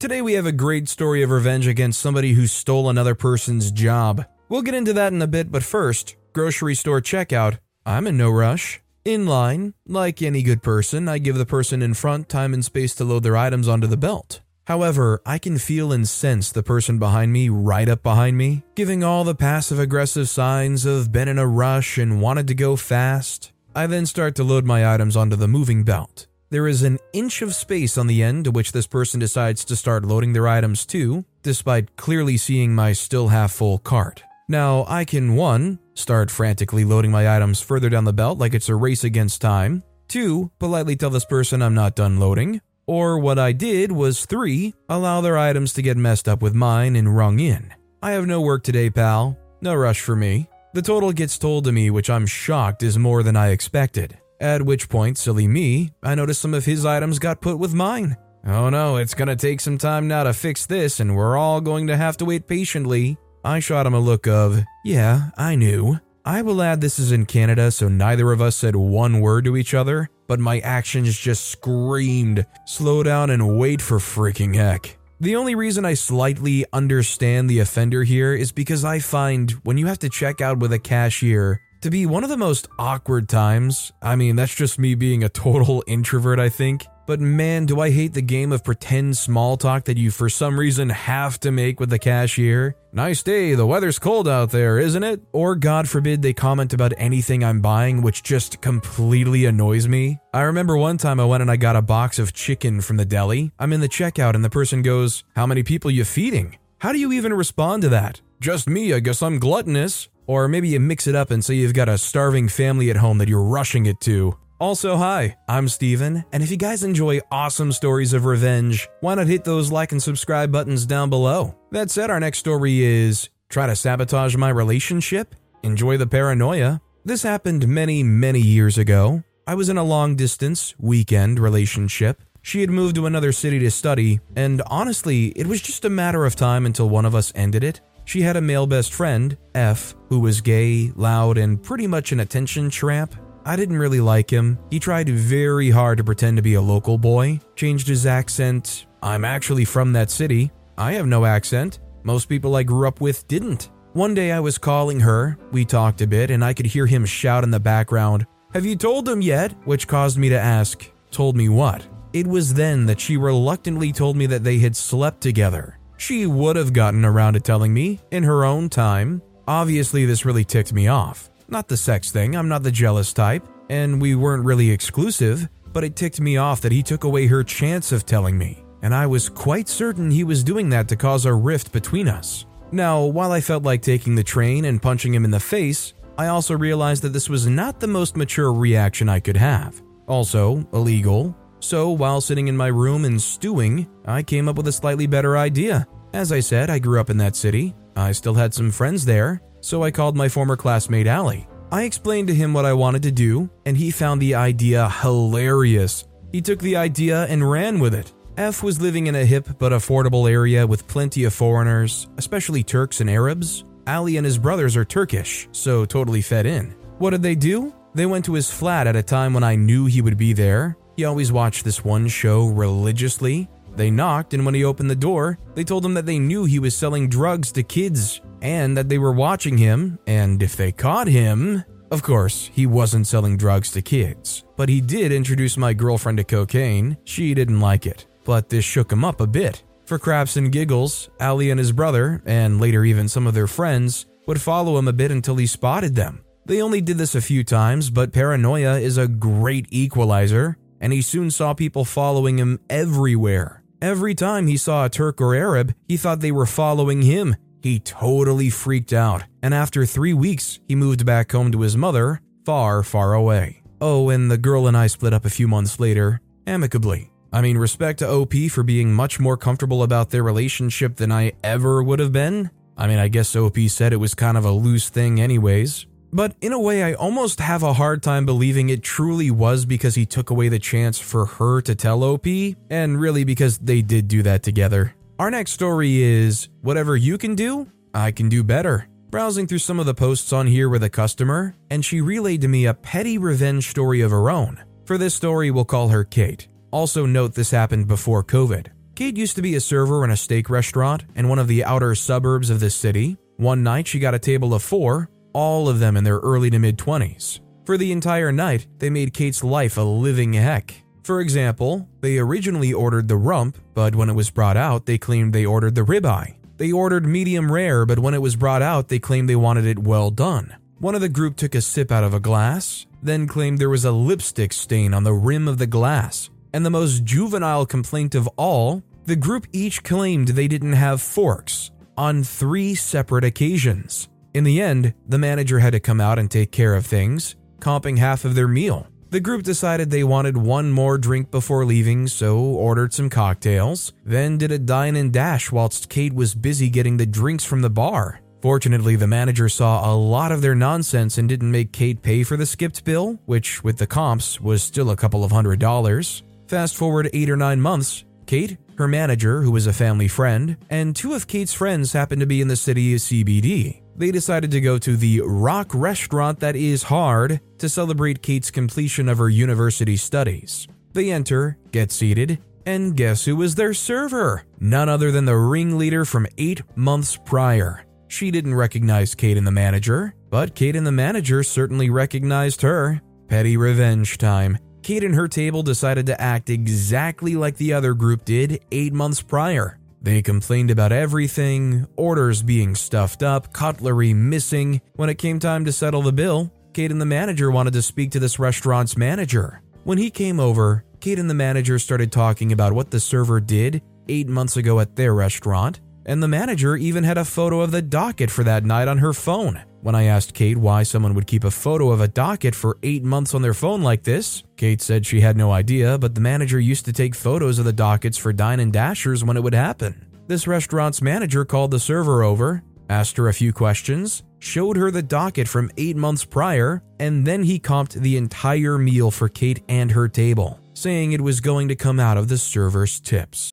Today, we have a great story of revenge against somebody who stole another person's job. We'll get into that in a bit, but first, grocery store checkout. I'm in no rush. In line, like any good person, I give the person in front time and space to load their items onto the belt. However, I can feel and sense the person behind me right up behind me, giving all the passive aggressive signs of been in a rush and wanted to go fast. I then start to load my items onto the moving belt. There is an inch of space on the end to which this person decides to start loading their items to, despite clearly seeing my still half full cart. Now, I can 1. Start frantically loading my items further down the belt like it's a race against time. 2. Politely tell this person I'm not done loading. Or what I did was 3. Allow their items to get messed up with mine and rung in. I have no work today, pal. No rush for me. The total gets told to me, which I'm shocked is more than I expected. At which point, silly me, I noticed some of his items got put with mine. Oh no, it's gonna take some time now to fix this, and we're all going to have to wait patiently. I shot him a look of, yeah, I knew. I will add this is in Canada, so neither of us said one word to each other, but my actions just screamed, slow down and wait for freaking heck. The only reason I slightly understand the offender here is because I find when you have to check out with a cashier, to be one of the most awkward times. I mean, that's just me being a total introvert, I think. But man, do I hate the game of pretend small talk that you for some reason have to make with the cashier. Nice day, the weather's cold out there, isn't it? Or God forbid they comment about anything I'm buying, which just completely annoys me. I remember one time I went and I got a box of chicken from the deli. I'm in the checkout and the person goes, How many people you feeding? How do you even respond to that? Just me, I guess I'm gluttonous. Or maybe you mix it up and say you've got a starving family at home that you're rushing it to. Also, hi, I'm Steven, and if you guys enjoy awesome stories of revenge, why not hit those like and subscribe buttons down below? That said, our next story is Try to Sabotage My Relationship? Enjoy the paranoia. This happened many, many years ago. I was in a long distance, weekend relationship. She had moved to another city to study, and honestly, it was just a matter of time until one of us ended it. She had a male best friend, F, who was gay, loud, and pretty much an attention tramp. I didn't really like him. He tried very hard to pretend to be a local boy, changed his accent. I'm actually from that city. I have no accent. Most people I grew up with didn't. One day I was calling her, we talked a bit, and I could hear him shout in the background, Have you told them yet? Which caused me to ask, Told me what? It was then that she reluctantly told me that they had slept together. She would have gotten around to telling me in her own time. Obviously, this really ticked me off. Not the sex thing, I'm not the jealous type, and we weren't really exclusive, but it ticked me off that he took away her chance of telling me, and I was quite certain he was doing that to cause a rift between us. Now, while I felt like taking the train and punching him in the face, I also realized that this was not the most mature reaction I could have. Also, illegal. So, while sitting in my room and stewing, I came up with a slightly better idea. As I said, I grew up in that city. I still had some friends there, so I called my former classmate Ali. I explained to him what I wanted to do, and he found the idea hilarious. He took the idea and ran with it. F was living in a hip but affordable area with plenty of foreigners, especially Turks and Arabs. Ali and his brothers are Turkish, so totally fed in. What did they do? They went to his flat at a time when I knew he would be there. He always watched this one show religiously. They knocked, and when he opened the door, they told him that they knew he was selling drugs to kids and that they were watching him, and if they caught him. Of course, he wasn't selling drugs to kids, but he did introduce my girlfriend to cocaine. She didn't like it, but this shook him up a bit. For craps and giggles, Ali and his brother, and later even some of their friends, would follow him a bit until he spotted them. They only did this a few times, but paranoia is a great equalizer, and he soon saw people following him everywhere. Every time he saw a Turk or Arab, he thought they were following him. He totally freaked out, and after three weeks, he moved back home to his mother, far, far away. Oh, and the girl and I split up a few months later, amicably. I mean, respect to OP for being much more comfortable about their relationship than I ever would have been. I mean, I guess OP said it was kind of a loose thing, anyways. But in a way, I almost have a hard time believing it truly was because he took away the chance for her to tell OP, and really because they did do that together. Our next story is Whatever you can do, I can do better. Browsing through some of the posts on here with a customer, and she relayed to me a petty revenge story of her own. For this story, we'll call her Kate. Also, note this happened before COVID. Kate used to be a server in a steak restaurant in one of the outer suburbs of the city. One night, she got a table of four, all of them in their early to mid 20s. For the entire night, they made Kate's life a living heck. For example, they originally ordered the rump, but when it was brought out, they claimed they ordered the ribeye. They ordered medium rare, but when it was brought out, they claimed they wanted it well done. One of the group took a sip out of a glass, then claimed there was a lipstick stain on the rim of the glass. And the most juvenile complaint of all, the group each claimed they didn't have forks on three separate occasions. In the end, the manager had to come out and take care of things, comping half of their meal. The group decided they wanted one more drink before leaving, so ordered some cocktails, then did a dine and dash whilst Kate was busy getting the drinks from the bar. Fortunately, the manager saw a lot of their nonsense and didn't make Kate pay for the skipped bill, which, with the comps, was still a couple of hundred dollars. Fast forward eight or nine months, Kate, her manager, who was a family friend, and two of Kate's friends happened to be in the city of CBD they decided to go to the rock restaurant that is hard to celebrate Kate's completion of her university studies. They enter, get seated, and guess who was their server? None other than the ringleader from eight months prior. She didn't recognize Kate and the manager, but Kate and the manager certainly recognized her. Petty revenge time. Kate and her table decided to act exactly like the other group did eight months prior. They complained about everything, orders being stuffed up, cutlery missing. When it came time to settle the bill, Kate and the manager wanted to speak to this restaurant's manager. When he came over, Kate and the manager started talking about what the server did eight months ago at their restaurant, and the manager even had a photo of the docket for that night on her phone. When I asked Kate why someone would keep a photo of a docket for eight months on their phone like this, Kate said she had no idea, but the manager used to take photos of the dockets for Dine and Dashers when it would happen. This restaurant's manager called the server over, asked her a few questions, showed her the docket from eight months prior, and then he comped the entire meal for Kate and her table, saying it was going to come out of the server's tips.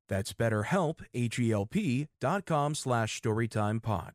That's betterhelp, H-E-L-P dot com slash storytimepod.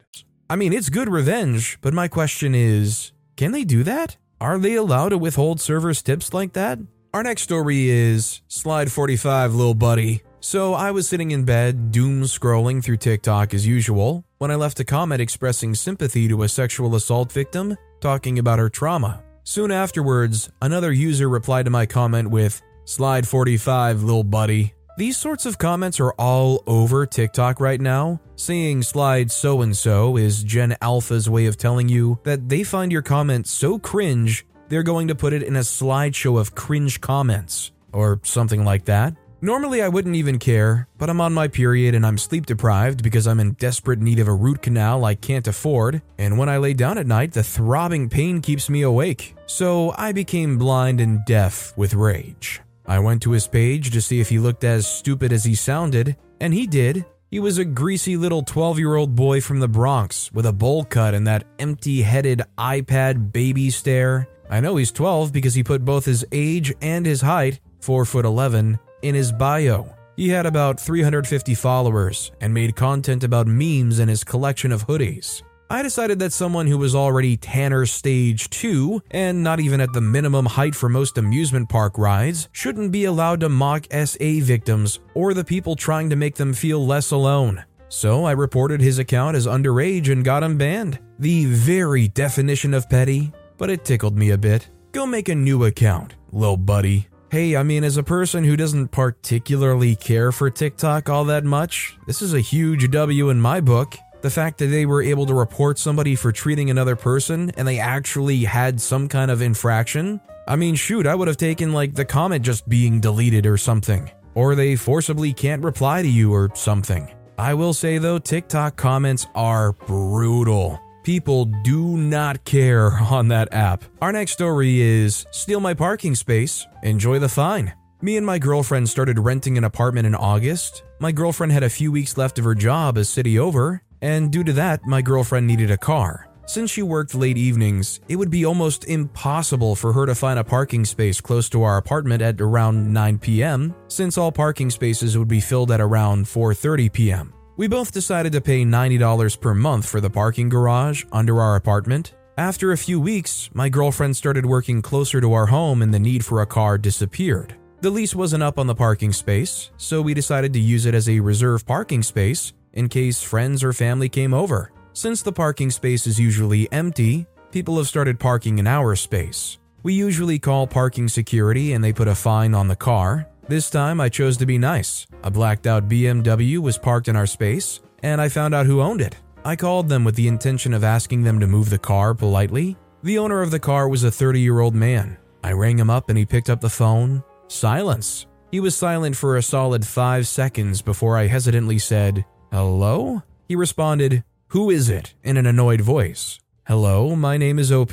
I mean, it's good revenge, but my question is, can they do that? Are they allowed to withhold servers tips like that? Our next story is Slide 45, little buddy. So I was sitting in bed, doom scrolling through TikTok as usual, when I left a comment expressing sympathy to a sexual assault victim, talking about her trauma. Soon afterwards, another user replied to my comment with, Slide 45, lil buddy. These sorts of comments are all over TikTok right now. Saying slide so and so is Gen Alpha's way of telling you that they find your comment so cringe, they're going to put it in a slideshow of cringe comments, or something like that. Normally, I wouldn't even care, but I'm on my period and I'm sleep deprived because I'm in desperate need of a root canal I can't afford, and when I lay down at night, the throbbing pain keeps me awake. So I became blind and deaf with rage. I went to his page to see if he looked as stupid as he sounded, and he did. He was a greasy little 12 year old boy from the Bronx with a bowl cut and that empty headed iPad baby stare. I know he's 12 because he put both his age and his height, 4 foot 11, in his bio. He had about 350 followers and made content about memes and his collection of hoodies. I decided that someone who was already Tanner Stage 2 and not even at the minimum height for most amusement park rides shouldn't be allowed to mock SA victims or the people trying to make them feel less alone. So I reported his account as underage and got him banned. The very definition of petty, but it tickled me a bit. Go make a new account, lil buddy. Hey, I mean, as a person who doesn't particularly care for TikTok all that much, this is a huge W in my book. The fact that they were able to report somebody for treating another person and they actually had some kind of infraction. I mean, shoot, I would have taken like the comment just being deleted or something. Or they forcibly can't reply to you or something. I will say though, TikTok comments are brutal. People do not care on that app. Our next story is Steal my parking space, enjoy the fine. Me and my girlfriend started renting an apartment in August. My girlfriend had a few weeks left of her job as city over, and due to that, my girlfriend needed a car. Since she worked late evenings, it would be almost impossible for her to find a parking space close to our apartment at around 9 p.m., since all parking spaces would be filled at around 4:30 p.m. We both decided to pay $90 per month for the parking garage under our apartment. After a few weeks, my girlfriend started working closer to our home and the need for a car disappeared. The lease wasn't up on the parking space, so we decided to use it as a reserve parking space in case friends or family came over. Since the parking space is usually empty, people have started parking in our space. We usually call parking security and they put a fine on the car. This time I chose to be nice. A blacked out BMW was parked in our space, and I found out who owned it. I called them with the intention of asking them to move the car politely. The owner of the car was a 30 year old man. I rang him up and he picked up the phone. Silence. He was silent for a solid five seconds before I hesitantly said, Hello? He responded, Who is it? in an annoyed voice. Hello, my name is OP.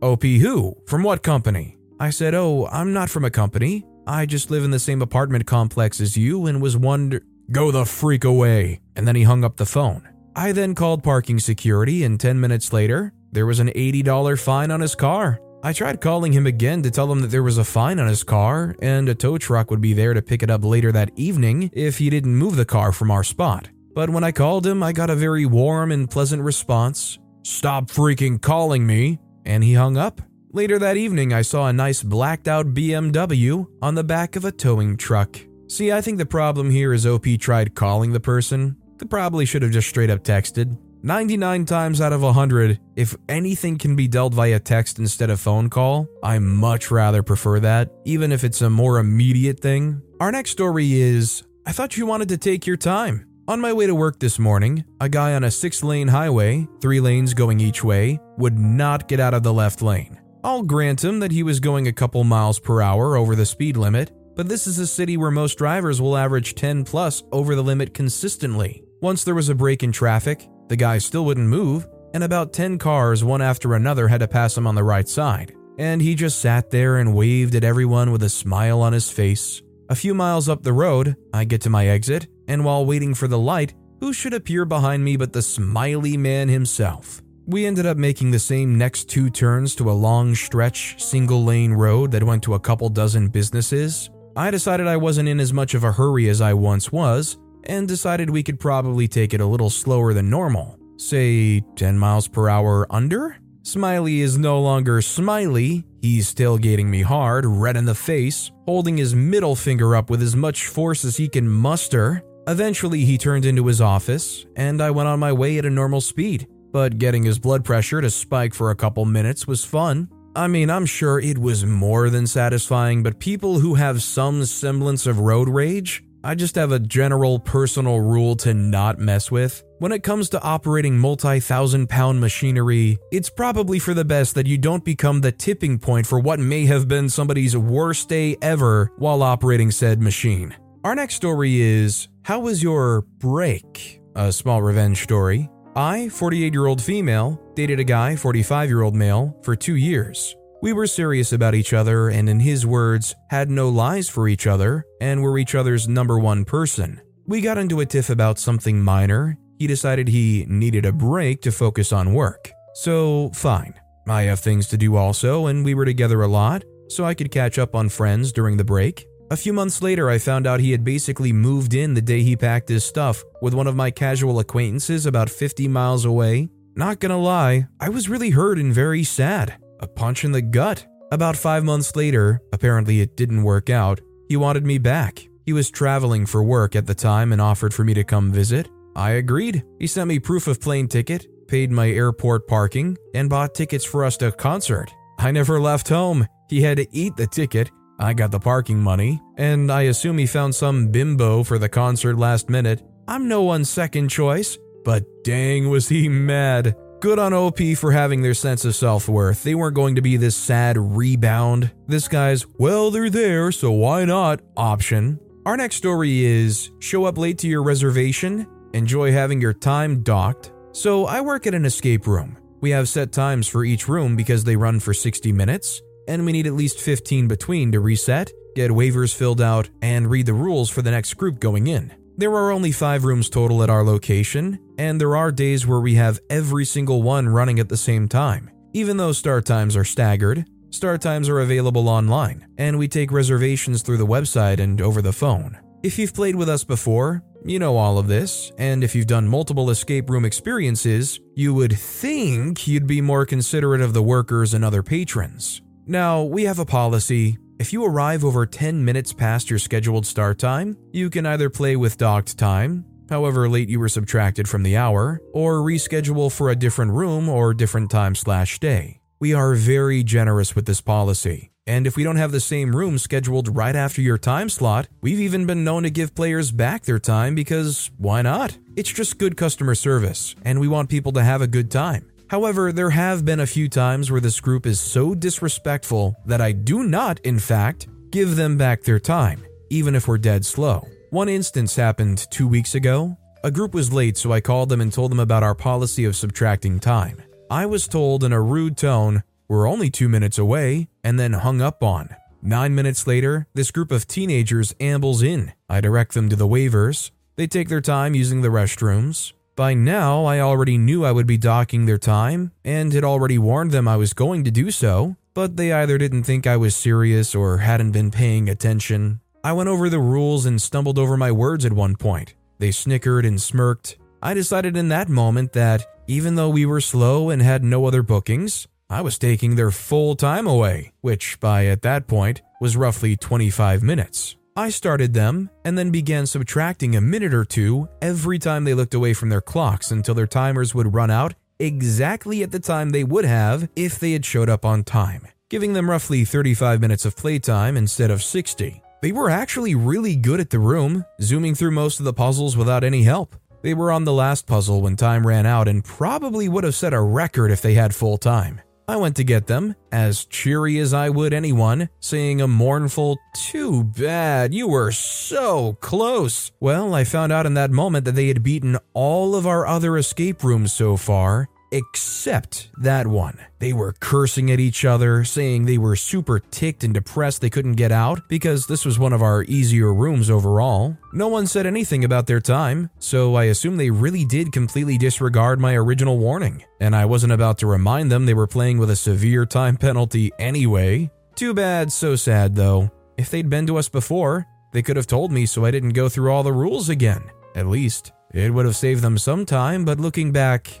OP who? From what company? I said, Oh, I'm not from a company. I just live in the same apartment complex as you and was wonder. Go the freak away. And then he hung up the phone. I then called parking security, and 10 minutes later, there was an $80 fine on his car. I tried calling him again to tell him that there was a fine on his car and a tow truck would be there to pick it up later that evening if he didn't move the car from our spot. But when I called him, I got a very warm and pleasant response Stop freaking calling me! And he hung up. Later that evening, I saw a nice blacked out BMW on the back of a towing truck. See, I think the problem here is OP tried calling the person. They probably should have just straight up texted. 99 times out of 100, if anything can be dealt via text instead of phone call, I much rather prefer that, even if it's a more immediate thing. Our next story is I thought you wanted to take your time. On my way to work this morning, a guy on a six lane highway, three lanes going each way, would not get out of the left lane. I'll grant him that he was going a couple miles per hour over the speed limit, but this is a city where most drivers will average 10 plus over the limit consistently. Once there was a break in traffic, the guy still wouldn't move, and about 10 cars, one after another, had to pass him on the right side. And he just sat there and waved at everyone with a smile on his face. A few miles up the road, I get to my exit, and while waiting for the light, who should appear behind me but the smiley man himself? We ended up making the same next two turns to a long stretch, single lane road that went to a couple dozen businesses. I decided I wasn't in as much of a hurry as I once was, and decided we could probably take it a little slower than normal. Say 10 miles per hour under? Smiley is no longer smiley, he's tailgating me hard, red in the face, holding his middle finger up with as much force as he can muster. Eventually, he turned into his office, and I went on my way at a normal speed. But getting his blood pressure to spike for a couple minutes was fun. I mean, I'm sure it was more than satisfying, but people who have some semblance of road rage, I just have a general personal rule to not mess with. When it comes to operating multi thousand pound machinery, it's probably for the best that you don't become the tipping point for what may have been somebody's worst day ever while operating said machine. Our next story is How was your break? A small revenge story. I, 48 year old female, dated a guy, 45 year old male, for two years. We were serious about each other and, in his words, had no lies for each other and were each other's number one person. We got into a tiff about something minor. He decided he needed a break to focus on work. So, fine. I have things to do also, and we were together a lot, so I could catch up on friends during the break. A few months later, I found out he had basically moved in the day he packed his stuff with one of my casual acquaintances about 50 miles away. Not gonna lie, I was really hurt and very sad. A punch in the gut. About five months later, apparently it didn't work out, he wanted me back. He was traveling for work at the time and offered for me to come visit. I agreed. He sent me proof of plane ticket, paid my airport parking, and bought tickets for us to a concert. I never left home. He had to eat the ticket, I got the parking money, and I assume he found some bimbo for the concert last minute. I'm no one's second choice, but dang was he mad. Good on OP for having their sense of self worth. They weren't going to be this sad rebound. This guy's, well, they're there, so why not option. Our next story is show up late to your reservation, enjoy having your time docked. So I work at an escape room. We have set times for each room because they run for 60 minutes and we need at least 15 between to reset, get waivers filled out, and read the rules for the next group going in. There are only five rooms total at our location, and there are days where we have every single one running at the same time. Even though start times are staggered, start times are available online, and we take reservations through the website and over the phone. If you've played with us before, you know all of this, and if you've done multiple escape room experiences, you would think you'd be more considerate of the workers and other patrons. Now, we have a policy. If you arrive over 10 minutes past your scheduled start time, you can either play with docked time, however late you were subtracted from the hour, or reschedule for a different room or different time slash day. We are very generous with this policy. And if we don't have the same room scheduled right after your time slot, we've even been known to give players back their time because why not? It's just good customer service, and we want people to have a good time. However, there have been a few times where this group is so disrespectful that I do not, in fact, give them back their time, even if we're dead slow. One instance happened two weeks ago. A group was late, so I called them and told them about our policy of subtracting time. I was told in a rude tone, We're only two minutes away, and then hung up on. Nine minutes later, this group of teenagers ambles in. I direct them to the waivers. They take their time using the restrooms. By now, I already knew I would be docking their time and had already warned them I was going to do so, but they either didn't think I was serious or hadn't been paying attention. I went over the rules and stumbled over my words at one point. They snickered and smirked. I decided in that moment that even though we were slow and had no other bookings, I was taking their full time away, which by at that point was roughly 25 minutes. I started them and then began subtracting a minute or two every time they looked away from their clocks until their timers would run out exactly at the time they would have if they had showed up on time, giving them roughly 35 minutes of playtime instead of 60. They were actually really good at the room, zooming through most of the puzzles without any help. They were on the last puzzle when time ran out and probably would have set a record if they had full time. I went to get them, as cheery as I would anyone, saying a mournful, Too bad, you were so close. Well, I found out in that moment that they had beaten all of our other escape rooms so far, except that one. They were cursing at each other, saying they were super ticked and depressed they couldn't get out because this was one of our easier rooms overall. No one said anything about their time, so I assume they really did completely disregard my original warning. And I wasn't about to remind them they were playing with a severe time penalty anyway. Too bad, so sad though. If they'd been to us before, they could have told me so I didn't go through all the rules again. At least, it would have saved them some time, but looking back,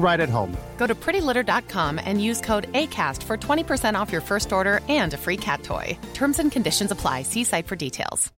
right at home. Go to prettylitter.com and use code ACAST for 20% off your first order and a free cat toy. Terms and conditions apply. See site for details.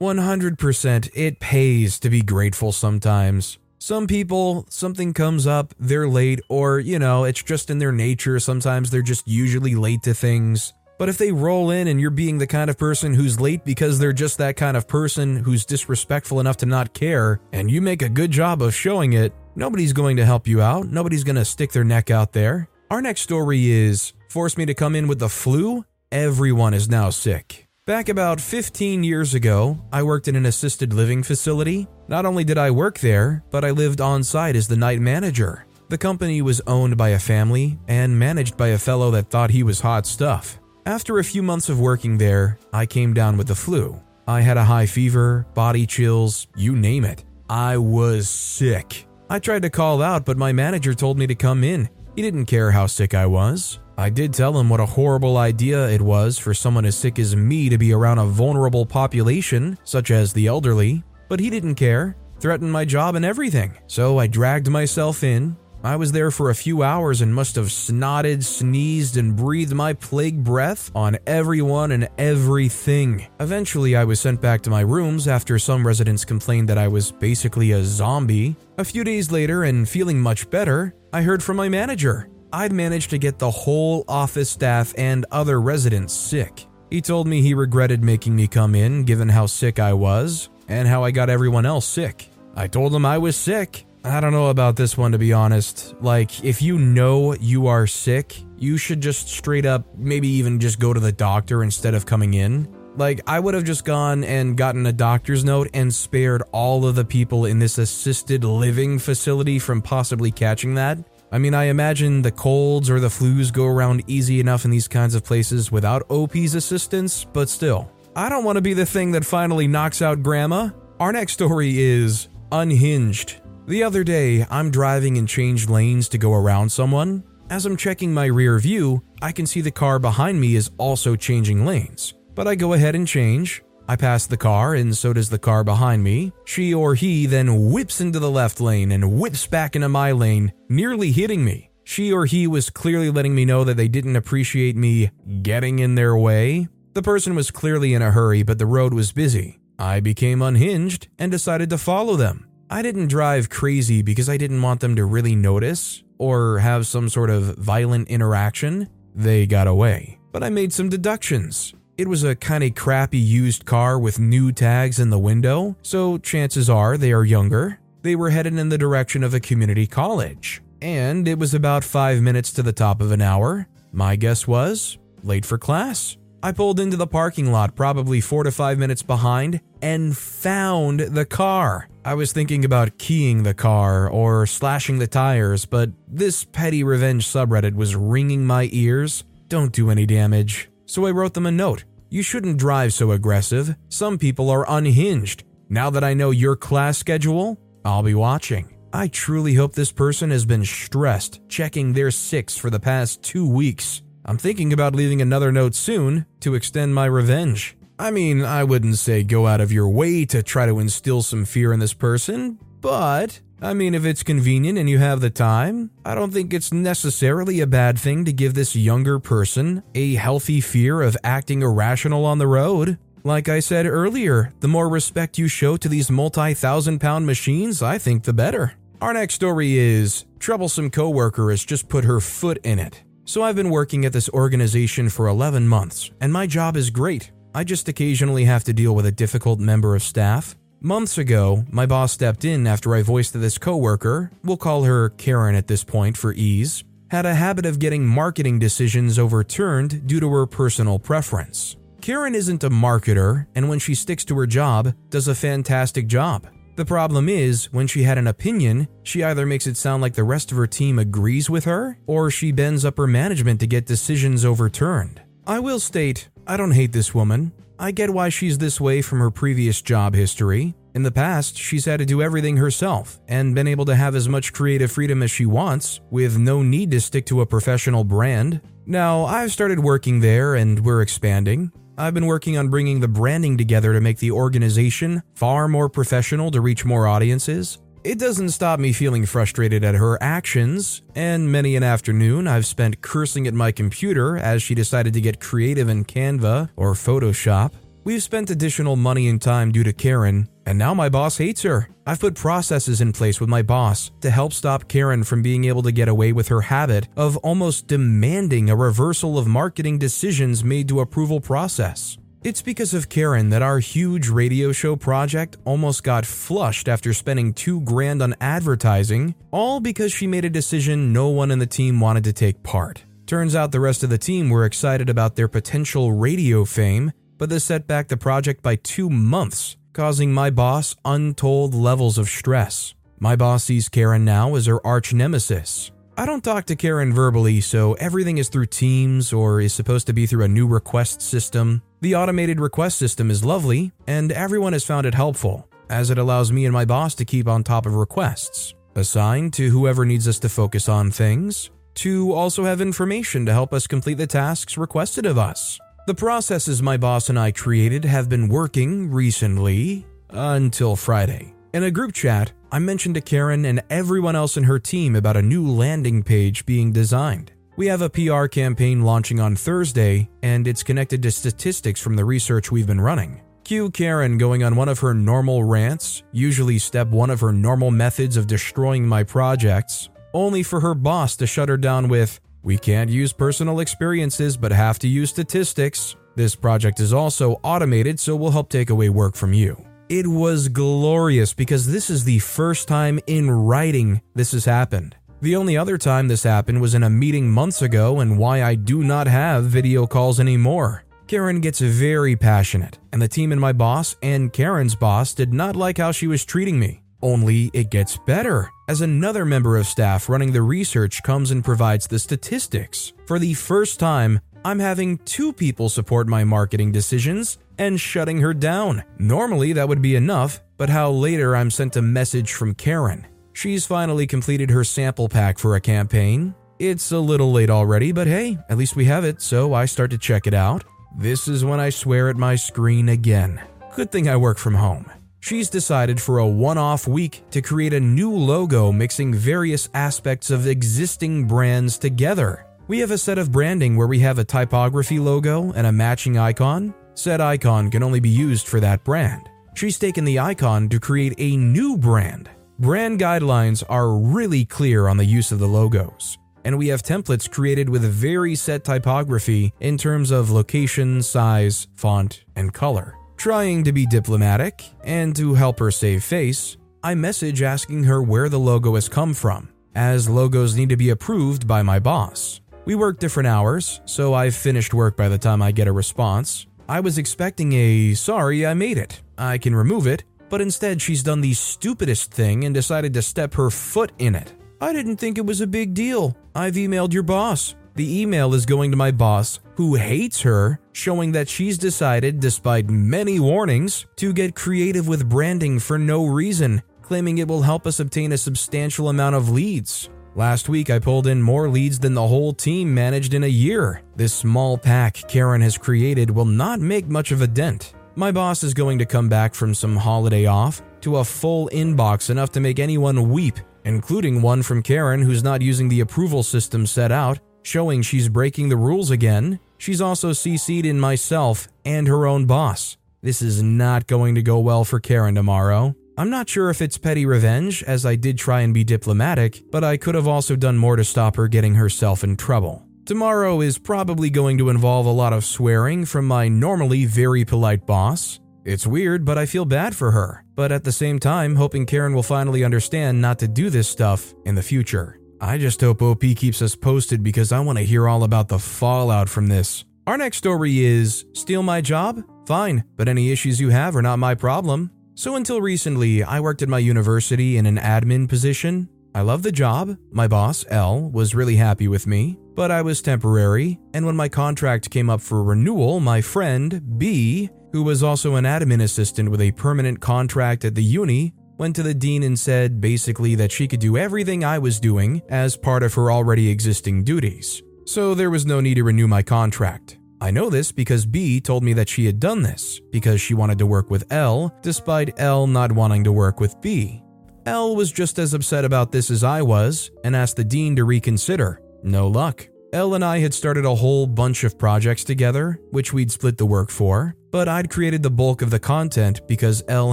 100% it pays to be grateful sometimes. Some people, something comes up, they're late, or, you know, it's just in their nature. Sometimes they're just usually late to things. But if they roll in and you're being the kind of person who's late because they're just that kind of person who's disrespectful enough to not care, and you make a good job of showing it, nobody's going to help you out. Nobody's going to stick their neck out there. Our next story is Force me to come in with the flu? Everyone is now sick. Back about 15 years ago, I worked in an assisted living facility. Not only did I work there, but I lived on site as the night manager. The company was owned by a family and managed by a fellow that thought he was hot stuff. After a few months of working there, I came down with the flu. I had a high fever, body chills, you name it. I was sick. I tried to call out, but my manager told me to come in. He didn't care how sick I was. I did tell him what a horrible idea it was for someone as sick as me to be around a vulnerable population, such as the elderly, but he didn't care, threatened my job and everything. So I dragged myself in. I was there for a few hours and must have snotted, sneezed, and breathed my plague breath on everyone and everything. Eventually, I was sent back to my rooms after some residents complained that I was basically a zombie. A few days later, and feeling much better, I heard from my manager. I'd managed to get the whole office staff and other residents sick. He told me he regretted making me come in given how sick I was and how I got everyone else sick. I told him I was sick. I don't know about this one to be honest. Like, if you know you are sick, you should just straight up maybe even just go to the doctor instead of coming in. Like, I would have just gone and gotten a doctor's note and spared all of the people in this assisted living facility from possibly catching that. I mean, I imagine the colds or the flus go around easy enough in these kinds of places without OP's assistance, but still. I don't want to be the thing that finally knocks out Grandma. Our next story is Unhinged. The other day, I'm driving and changed lanes to go around someone. As I'm checking my rear view, I can see the car behind me is also changing lanes. But I go ahead and change. I pass the car, and so does the car behind me. She or he then whips into the left lane and whips back into my lane, nearly hitting me. She or he was clearly letting me know that they didn't appreciate me getting in their way. The person was clearly in a hurry, but the road was busy. I became unhinged and decided to follow them. I didn't drive crazy because I didn't want them to really notice or have some sort of violent interaction. They got away. But I made some deductions. It was a kinda crappy used car with new tags in the window, so chances are they are younger. They were headed in the direction of a community college. And it was about five minutes to the top of an hour. My guess was late for class. I pulled into the parking lot, probably four to five minutes behind, and found the car. I was thinking about keying the car or slashing the tires, but this petty revenge subreddit was ringing my ears. Don't do any damage. So I wrote them a note. You shouldn't drive so aggressive. Some people are unhinged. Now that I know your class schedule, I'll be watching. I truly hope this person has been stressed checking their six for the past two weeks. I'm thinking about leaving another note soon to extend my revenge. I mean, I wouldn't say go out of your way to try to instill some fear in this person, but I mean, if it's convenient and you have the time, I don't think it's necessarily a bad thing to give this younger person a healthy fear of acting irrational on the road. Like I said earlier, the more respect you show to these multi thousand pound machines, I think the better. Our next story is Troublesome coworker has just put her foot in it. So I've been working at this organization for 11 months, and my job is great. I just occasionally have to deal with a difficult member of staff. Months ago, my boss stepped in after I voiced this coworker, we'll call her Karen at this point for ease, had a habit of getting marketing decisions overturned due to her personal preference. Karen isn't a marketer, and when she sticks to her job, does a fantastic job. The problem is, when she had an opinion, she either makes it sound like the rest of her team agrees with her, or she bends up her management to get decisions overturned. I will state, I don't hate this woman. I get why she's this way from her previous job history. In the past, she's had to do everything herself and been able to have as much creative freedom as she wants, with no need to stick to a professional brand. Now, I've started working there and we're expanding. I've been working on bringing the branding together to make the organization far more professional to reach more audiences. It doesn't stop me feeling frustrated at her actions, and many an afternoon I've spent cursing at my computer as she decided to get creative in Canva or Photoshop. We've spent additional money and time due to Karen, and now my boss hates her. I've put processes in place with my boss to help stop Karen from being able to get away with her habit of almost demanding a reversal of marketing decisions made to approval process. It's because of Karen that our huge radio show project almost got flushed after spending two grand on advertising, all because she made a decision no one in the team wanted to take part. Turns out the rest of the team were excited about their potential radio fame but this set back the project by two months, causing my boss untold levels of stress. My boss sees Karen now as her arch nemesis. I don't talk to Karen verbally, so everything is through Teams or is supposed to be through a new request system. The automated request system is lovely, and everyone has found it helpful, as it allows me and my boss to keep on top of requests, assigned to whoever needs us to focus on things, to also have information to help us complete the tasks requested of us. The processes my boss and I created have been working recently until Friday. In a group chat, I mentioned to Karen and everyone else in her team about a new landing page being designed. We have a PR campaign launching on Thursday, and it's connected to statistics from the research we've been running. Cue Karen going on one of her normal rants, usually step one of her normal methods of destroying my projects, only for her boss to shut her down with, we can't use personal experiences but have to use statistics. This project is also automated, so we'll help take away work from you. It was glorious because this is the first time in writing this has happened. The only other time this happened was in a meeting months ago and why I do not have video calls anymore. Karen gets very passionate, and the team and my boss and Karen's boss did not like how she was treating me. Only it gets better as another member of staff running the research comes and provides the statistics. For the first time, I'm having two people support my marketing decisions and shutting her down. Normally, that would be enough, but how later I'm sent a message from Karen. She's finally completed her sample pack for a campaign. It's a little late already, but hey, at least we have it, so I start to check it out. This is when I swear at my screen again. Good thing I work from home. She's decided for a one off week to create a new logo mixing various aspects of existing brands together. We have a set of branding where we have a typography logo and a matching icon. Said icon can only be used for that brand. She's taken the icon to create a new brand. Brand guidelines are really clear on the use of the logos, and we have templates created with a very set typography in terms of location, size, font, and color. Trying to be diplomatic and to help her save face, I message asking her where the logo has come from, as logos need to be approved by my boss. We work different hours, so I've finished work by the time I get a response. I was expecting a sorry, I made it. I can remove it, but instead she's done the stupidest thing and decided to step her foot in it. I didn't think it was a big deal. I've emailed your boss. The email is going to my boss, who hates her, showing that she's decided, despite many warnings, to get creative with branding for no reason, claiming it will help us obtain a substantial amount of leads. Last week, I pulled in more leads than the whole team managed in a year. This small pack Karen has created will not make much of a dent. My boss is going to come back from some holiday off to a full inbox enough to make anyone weep, including one from Karen who's not using the approval system set out showing she's breaking the rules again. She's also CC'd in myself and her own boss. This is not going to go well for Karen tomorrow. I'm not sure if it's petty revenge, as I did try and be diplomatic, but I could have also done more to stop her getting herself in trouble. Tomorrow is probably going to involve a lot of swearing from my normally very polite boss. It's weird, but I feel bad for her, but at the same time, hoping Karen will finally understand not to do this stuff in the future. I just hope OP keeps us posted because I want to hear all about the fallout from this. Our next story is Steal my job? Fine, but any issues you have are not my problem. So until recently, I worked at my university in an admin position. I love the job. My boss, L, was really happy with me. But I was temporary, and when my contract came up for renewal, my friend, B, who was also an admin assistant with a permanent contract at the uni, went to the dean and said basically that she could do everything I was doing as part of her already existing duties. So there was no need to renew my contract. I know this because B told me that she had done this because she wanted to work with L, despite L not wanting to work with B. L was just as upset about this as I was and asked the dean to reconsider. No luck. L and I had started a whole bunch of projects together, which we'd split the work for, but I'd created the bulk of the content because L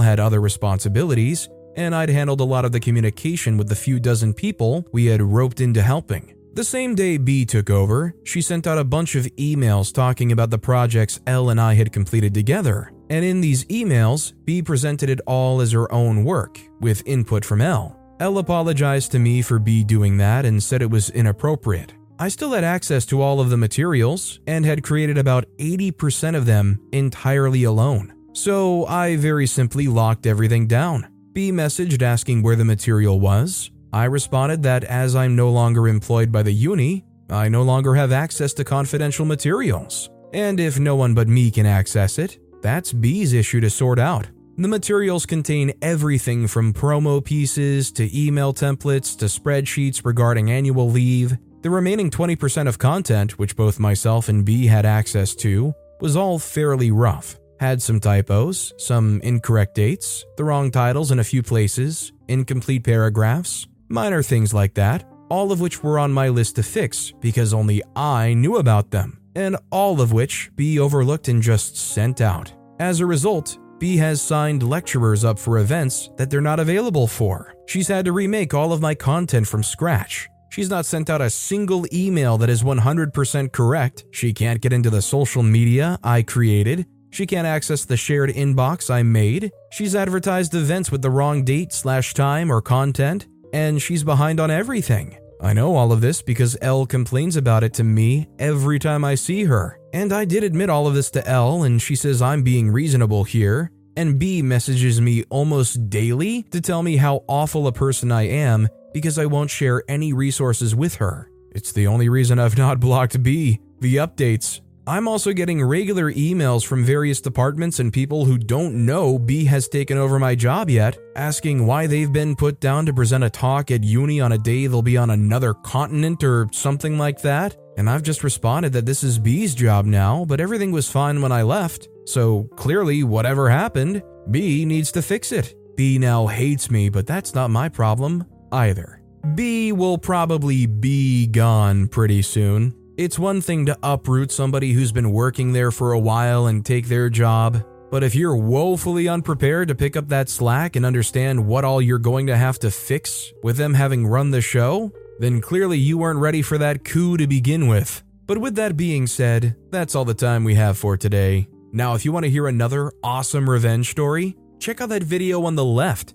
had other responsibilities, and I'd handled a lot of the communication with the few dozen people we had roped into helping. The same day B took over, she sent out a bunch of emails talking about the projects L and I had completed together. And in these emails, B presented it all as her own work, with input from L. L apologized to me for B doing that and said it was inappropriate. I still had access to all of the materials and had created about 80% of them entirely alone. So I very simply locked everything down. B messaged asking where the material was, I responded that as I'm no longer employed by the uni, I no longer have access to confidential materials. And if no one but me can access it, that's B's issue to sort out. The materials contain everything from promo pieces to email templates to spreadsheets regarding annual leave. The remaining 20% of content, which both myself and B had access to, was all fairly rough. Had some typos, some incorrect dates, the wrong titles in a few places, incomplete paragraphs, Minor things like that, all of which were on my list to fix because only I knew about them, and all of which B overlooked and just sent out. As a result, B has signed lecturers up for events that they're not available for. She's had to remake all of my content from scratch. She's not sent out a single email that is 100% correct. She can't get into the social media I created. She can't access the shared inbox I made. She's advertised events with the wrong date slash time or content and she's behind on everything. I know all of this because L complains about it to me every time I see her. And I did admit all of this to L, and she says I'm being reasonable here. And B messages me almost daily to tell me how awful a person I am because I won't share any resources with her. It's the only reason I've not blocked B. The updates I'm also getting regular emails from various departments and people who don't know B has taken over my job yet, asking why they've been put down to present a talk at uni on a day they'll be on another continent or something like that. And I've just responded that this is B's job now, but everything was fine when I left. So clearly, whatever happened, B needs to fix it. B now hates me, but that's not my problem either. B will probably be gone pretty soon. It's one thing to uproot somebody who's been working there for a while and take their job, but if you're woefully unprepared to pick up that slack and understand what all you're going to have to fix with them having run the show, then clearly you weren't ready for that coup to begin with. But with that being said, that's all the time we have for today. Now, if you want to hear another awesome revenge story, check out that video on the left.